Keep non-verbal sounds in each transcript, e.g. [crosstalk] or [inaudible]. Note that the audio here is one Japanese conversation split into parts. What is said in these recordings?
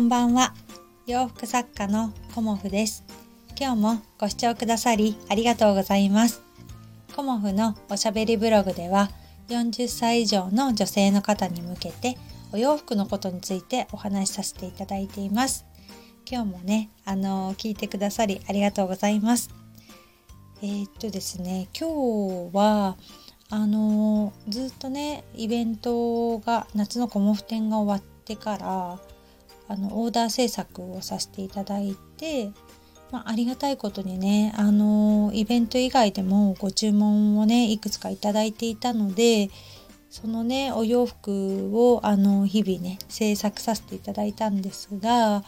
こんばんは。洋服作家のコモフです。今日もご視聴くださりありがとうございます。コモフのおしゃべりブログでは40歳以上の女性の方に向けてお洋服のことについてお話しさせていただいています。今日もねあの聞いてくださりありがとうございます。えー、っとですね今日はあのずっとねイベントが夏のコモフ展が終わってからあのオーダー制作をさせていただいて、まあ、ありがたいことにねあのイベント以外でもご注文をねいくつかいただいていたのでそのねお洋服をあの日々ね制作させていただいたんですが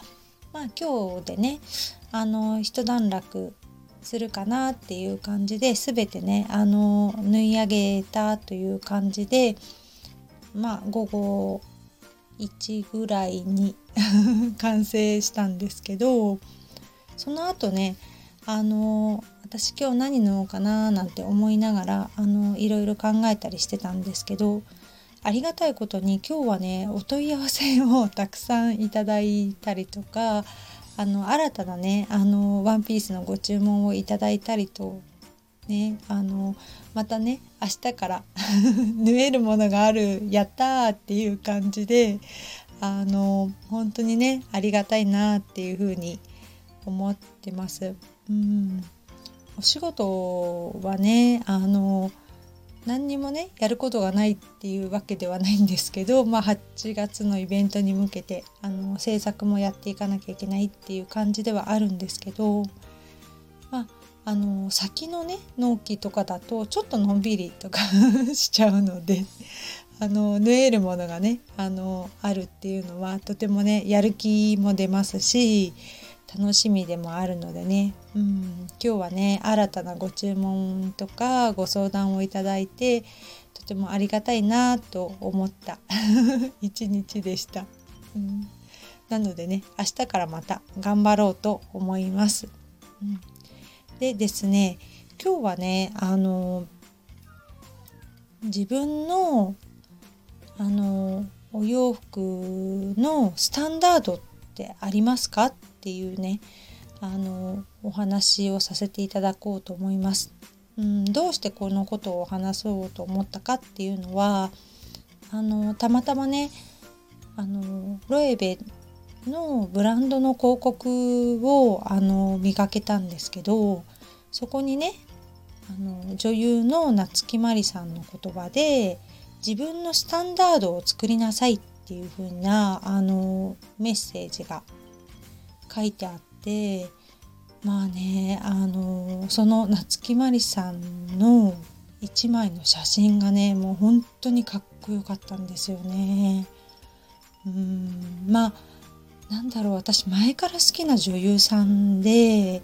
まあ今日でねあの一段落するかなっていう感じで全てねあの縫い上げたという感じでまあ午後1ぐらいに [laughs] 完成したんですけどその後ねあの私今日何縫おうかななんて思いながらあのいろいろ考えたりしてたんですけどありがたいことに今日はねお問い合わせをたくさんいただいたりとかあの新たなねあのワンピースのご注文をいただいたりとねあのまたね明日から [laughs] 縫えるものがあるやったーっていう感じであの本当にねありがたいなっていうふうに思ってます。うんお仕事はねあの何にもねやることがないっていうわけではないんですけど、まあ、8月のイベントに向けてあの制作もやっていかなきゃいけないっていう感じではあるんですけど、まあ、あの先のね納期とかだとちょっとのんびりとか [laughs] しちゃうのであの縫えるものがねあのあるっていうのはとてもねやる気も出ますし楽しみでもあるのでね、うん、今日はね新たなご注文とかご相談をいただいてとてもありがたいなと思った [laughs] 一日でした、うん、なのでね明日からまた頑張ろうと思います、うん、でですね今日はねあの自分のあのお洋服のスタンダードってありますかっていうねあのお話をさせていただこうと思います。うん、どうしてこのことを話そうと思ったかっていうのはあのたまたまねあのロエベのブランドの広告をあの見かけたんですけどそこにねあの女優の夏木マリさんの言葉で自分のスタンダードを作りなさいっていう風なあのメッセージが書いてあってまあねあのその夏木マリさんの一枚の写真がねもう本当にかっこよかったんですよね。うんまあなんだろう私前から好きな女優さんで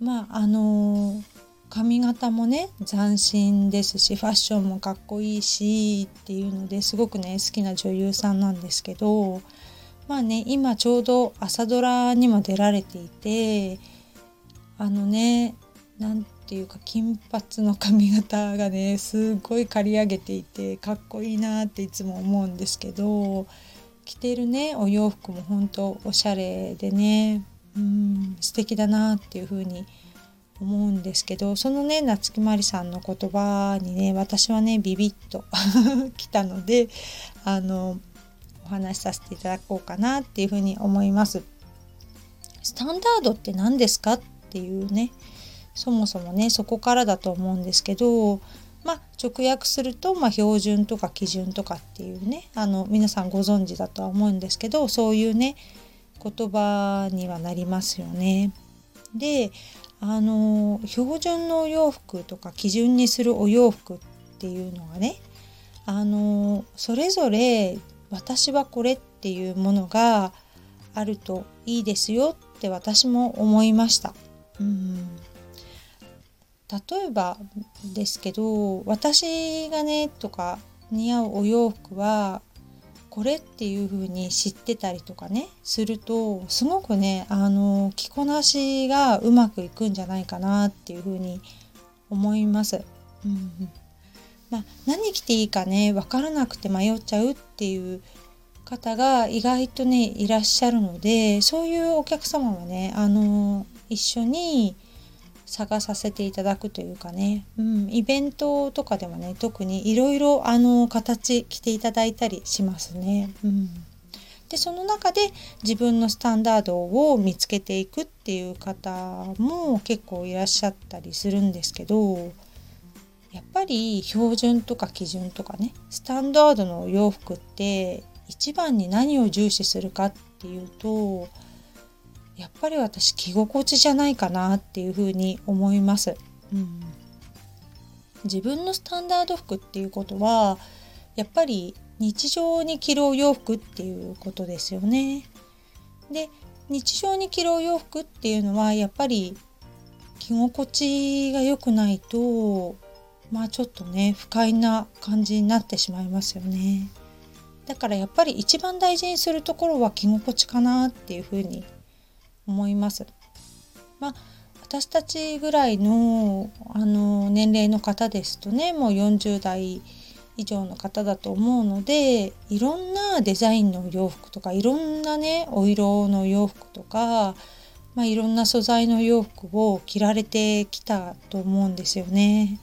まああの髪型もね斬新ですしファッションもかっこいいしっていうのですごくね好きな女優さんなんですけどまあね今ちょうど朝ドラにも出られていてあのね何ていうか金髪の髪型がねすっごい刈り上げていてかっこいいなっていつも思うんですけど着てるねお洋服も本当おしゃれでねうん素敵だなっていう風に思うんですけどそのね夏木マリさんの言葉にね私はねビビッと [laughs] 来たのであのお話しさせていただこうかなっていうふうに思います。スタンダードって何ですかっていうねそもそもねそこからだと思うんですけどまあ直訳すると、まあ、標準とか基準とかっていうねあの皆さんご存知だとは思うんですけどそういうね言葉にはなりますよね。であの標準のお洋服とか基準にするお洋服っていうのがねあのそれぞれ私はこれっていうものがあるといいですよって私も思いました。うん例えばですけど私がねとか似合うお洋服はこれっていう風に知ってたりとかねするとすごくねあの着こなしがうまくいくんじゃないかなっていう風に思います。うんまあ、何着ていいかね分からなくて迷っちゃうっていう方が意外とねいらっしゃるのでそういうお客様もねあの一緒に探させていただくというかね、うん、イベントとかでもね特にいろいろあの形着ていただいたりしますね。うん。でその中で自分のスタンダードを見つけていくっていう方も結構いらっしゃったりするんですけどやっぱり標準とか基準とかねスタンダードの洋服って一番に何を重視するかっていうとやっぱり私着心地じゃないかなっていうふうに思います。うん、自分のスタンダード服っていうことはやっぱり日常に着るお洋服っていうことですよね。で日常に着るお洋服っていうのはやっぱり着心地が良くないとまあちょっとね不快な感じになってしまいますよね。だからやっぱり一番大事にするところは着心地かなっていうふうに思います。まあ私たちぐらいのあの年齢の方ですとねもう40代以上の方だと思うのでいろんなデザインの洋服とかいろんなねお色の洋服とか、まあ、いろんな素材の洋服を着られてきたと思うんですよね。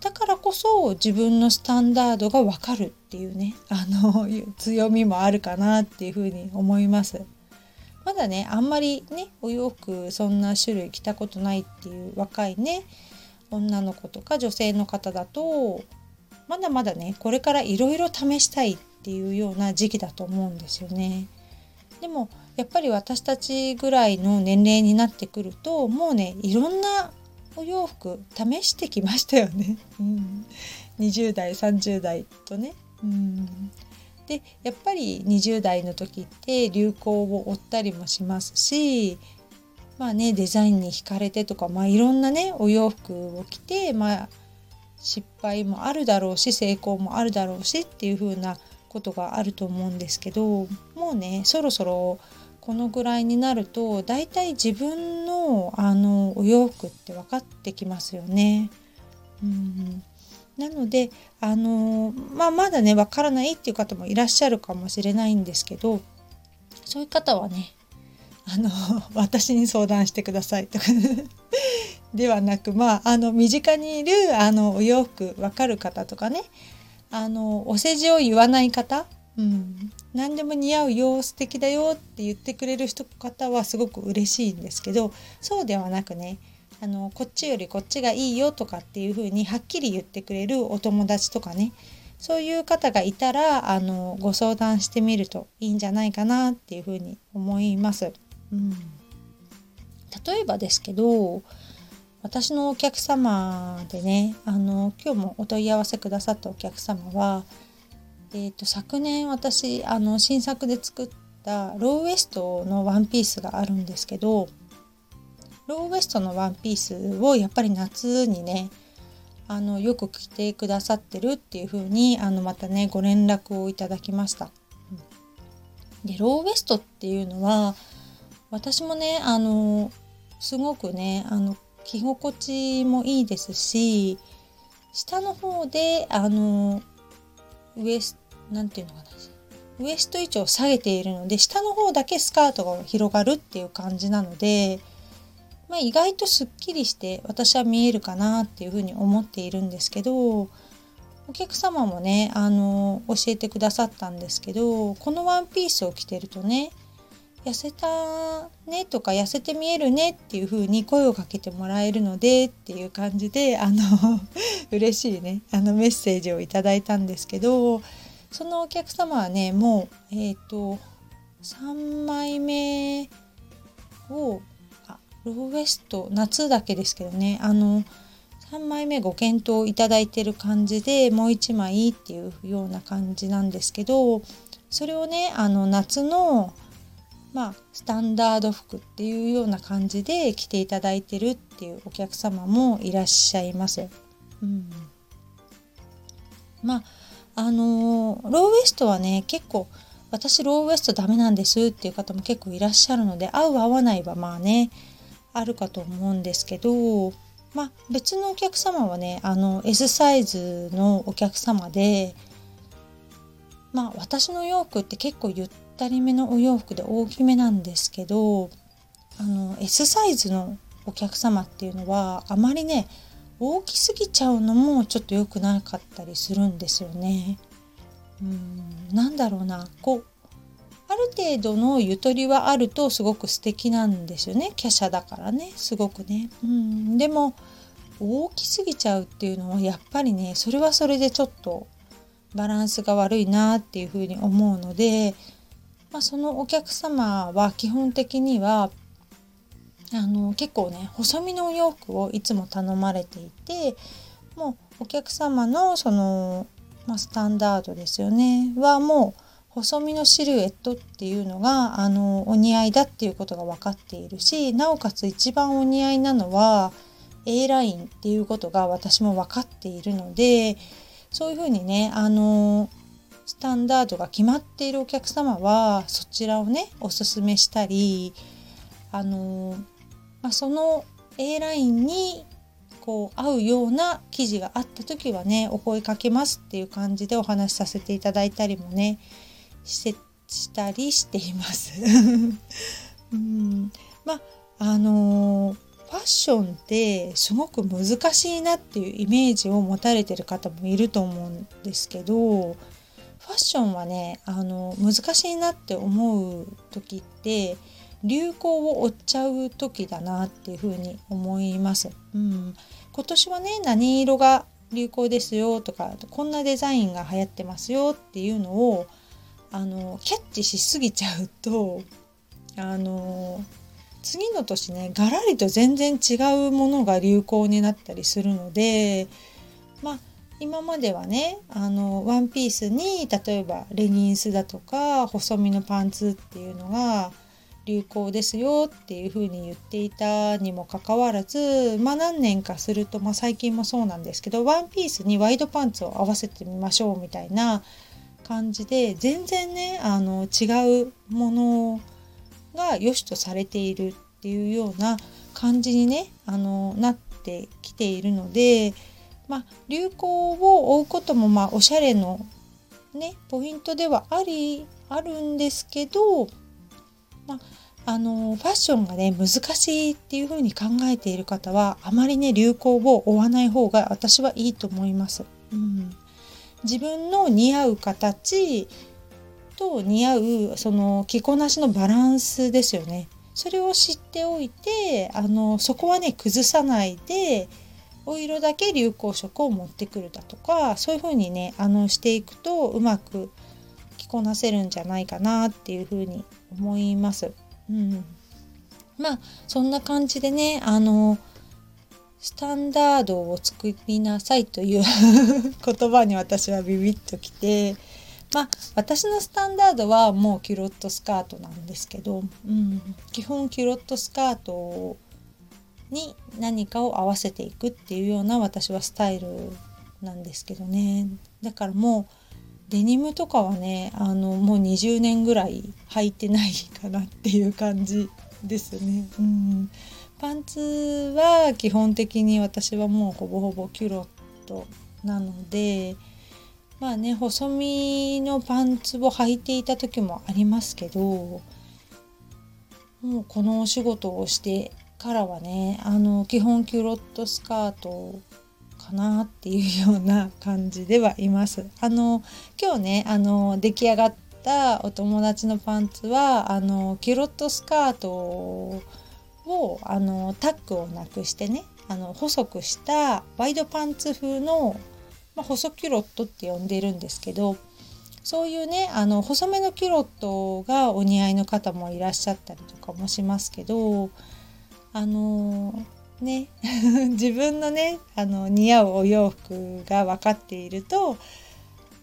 だからこそ自分のスタンダードがわかるっていうねあの強みもあるかなっていうふうに思います。まだねあんまりねお洋服そんな種類着たことないっていう若いね女の子とか女性の方だとまだまだねこれからいろいろ試したいっていうような時期だと思うんですよね。でもやっぱり私たちぐらいの年齢になってくるともうねいろんなお洋服試してきましたよね。うん、20代30代とね。うんでやっぱり20代の時って流行を追ったりもしますしまあねデザインに惹かれてとか、まあ、いろんなねお洋服を着て、まあ、失敗もあるだろうし成功もあるだろうしっていう風なことがあると思うんですけどもうねそろそろこのぐらいになるとだいたい自分のあのお洋服って分かってきますよね。うんなのであのまあ、まだね分からないっていう方もいらっしゃるかもしれないんですけどそういう方はねあの [laughs] 私に相談してくださいとか [laughs] ではなくまああの身近にいるあのお洋服分かる方とかねあのお世辞を言わない方、うん、何でも似合うよ素敵だよって言ってくれる人方はすごく嬉しいんですけどそうではなくねあのこっちよりこっちがいいよとかっていう風にはっきり言ってくれるお友達とかねそういう方がいたらあのご相談してみるといいんじゃないかなっていう風に思います。うん、例えばですけど私のお客様でねあの今日もお問い合わせくださったお客様は、えーと、昨年私あの新作で作ったローウエストのワンピースがあるんですけどローウエストのワンピースをやっぱり夏にねあのよく着てくださってるっていう風にあのまたねご連絡をいただきました。でローウエストっていうのは私もねあのすごくねあの着心地もいいですし下の方であのウエスなんていうのかなウエスト位置を下げているので下の方だけスカートが広がるっていう感じなのでまあ、意外とすっきりして私は見えるかなっていうふうに思っているんですけどお客様もねあの教えてくださったんですけどこのワンピースを着てるとね痩せたねとか痩せて見えるねっていう風に声をかけてもらえるのでっていう感じであの [laughs] 嬉しいねあのメッセージをいただいたんですけどそのお客様はねもうえっ、ー、と3枚目をローウエスト夏だけですけどねあの3枚目ご検討いただいてる感じでもう1枚っていうような感じなんですけどそれをねあの夏のまあスタンダード服っていうような感じで着ていただいてるっていうお客様もいらっしゃいます。うん、まああのローウエストはね結構私ローウエストダメなんですっていう方も結構いらっしゃるので合う合わないはまあねあるかと思うんですけど、まあ、別のお客様はねあの S サイズのお客様でまあ私の洋服って結構ゆったりめのお洋服で大きめなんですけどあの S サイズのお客様っていうのはあまりね大きすぎちゃうのもちょっと良くなかったりするんですよね。うんなんだろうなこうある程度のゆとりはあるとすごく素敵なんですよね。華奢だからね。すごくね。うん。でも大きすぎちゃうっていうのはやっぱりねそれはそれでちょっとバランスが悪いなっていうふうに思うので、まあ、そのお客様は基本的にはあの結構ね細身のお洋服をいつも頼まれていてもうお客様のその、まあ、スタンダードですよね。はもう細身のシルエットっていうのがあのお似合いだっていうことが分かっているしなおかつ一番お似合いなのは A ラインっていうことが私も分かっているのでそういうふうにねあのスタンダードが決まっているお客様はそちらをねおすすめしたりあの、まあ、その A ラインにこう合うような生地があった時はねお声かけますっていう感じでお話しさせていただいたりもねしてしたりしています。[laughs] うんまああのファッションってすごく難しいなっていうイメージを持たれてる方もいると思うんですけどファッションはねあの難しいなって思う時って流行を追っちゃう時だなっていうふうに思います。うん、今年はね何色が流行ですよとかこんなデザインが流行ってますよっていうのをあのキャッチしすぎちゃうとあの次の年ねガラリと全然違うものが流行になったりするのでまあ今まではねあのワンピースに例えばレギンスだとか細身のパンツっていうのが流行ですよっていうふうに言っていたにもかかわらず、まあ、何年かすると、まあ、最近もそうなんですけどワンピースにワイドパンツを合わせてみましょうみたいな感じで全然ねあの違うものが良しとされているっていうような感じにねあのなってきているので、まあ、流行を追うことも、まあ、おしゃれの、ね、ポイントではありあるんですけど、まあ、あのファッションがね難しいっていうふうに考えている方はあまりね流行を追わない方が私はいいと思います。うん、自分の似合う形と似合うその着こなしのバランスですよね。それを知っておいてあのそこはね崩さないでお色だけ流行色を持ってくるだとかそういう風にねあのしていくとうまく着こなせるんじゃないかなっていう風に思います。うん、まあそんな感じでねあのスタンダードを作りなさいという [laughs] 言葉に私はビビッときてまあ私のスタンダードはもうキュロットスカートなんですけど、うん、基本キュロットスカートに何かを合わせていくっていうような私はスタイルなんですけどねだからもうデニムとかはねあのもう20年ぐらい履いてないかなっていう感じですね。うん、パンツは基本的に私はもうほぼほぼキュロットなのでまあね細身のパンツを履いていた時もありますけどもうこのお仕事をしてからはねあの基本キュロットスカートかなっていうような感じではいます。あの今日ねあの出来上がったお友達のパンツはあのキュロットスカートをあのタックをなくしてねあの細くしたワイドパンツ風のまあ、細キュロットって呼んでるんですけどそういうねあの細めのキュロットがお似合いの方もいらっしゃったりとかもしますけどあの、ね [laughs] 自分のねあの似合うお洋服が分かっていると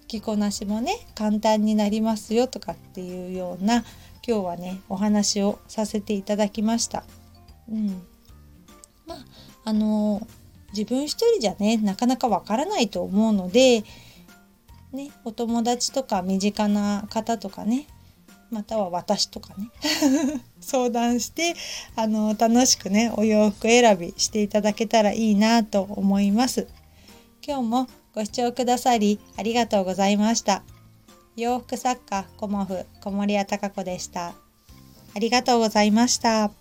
着こなしもね簡単になりますよとかっていうような今日はねお話をさせていただきました。うん、まああの自分一人じゃねなかなかわからないと思うので、ね、お友達とか身近な方とかねまたは私とかね [laughs] 相談してあの楽しくねお洋服選びしていただけたらいいなと思います。今日もご視聴くださりありがとうございました。洋服作家コモフ小森屋隆子でした。ありがとうございました。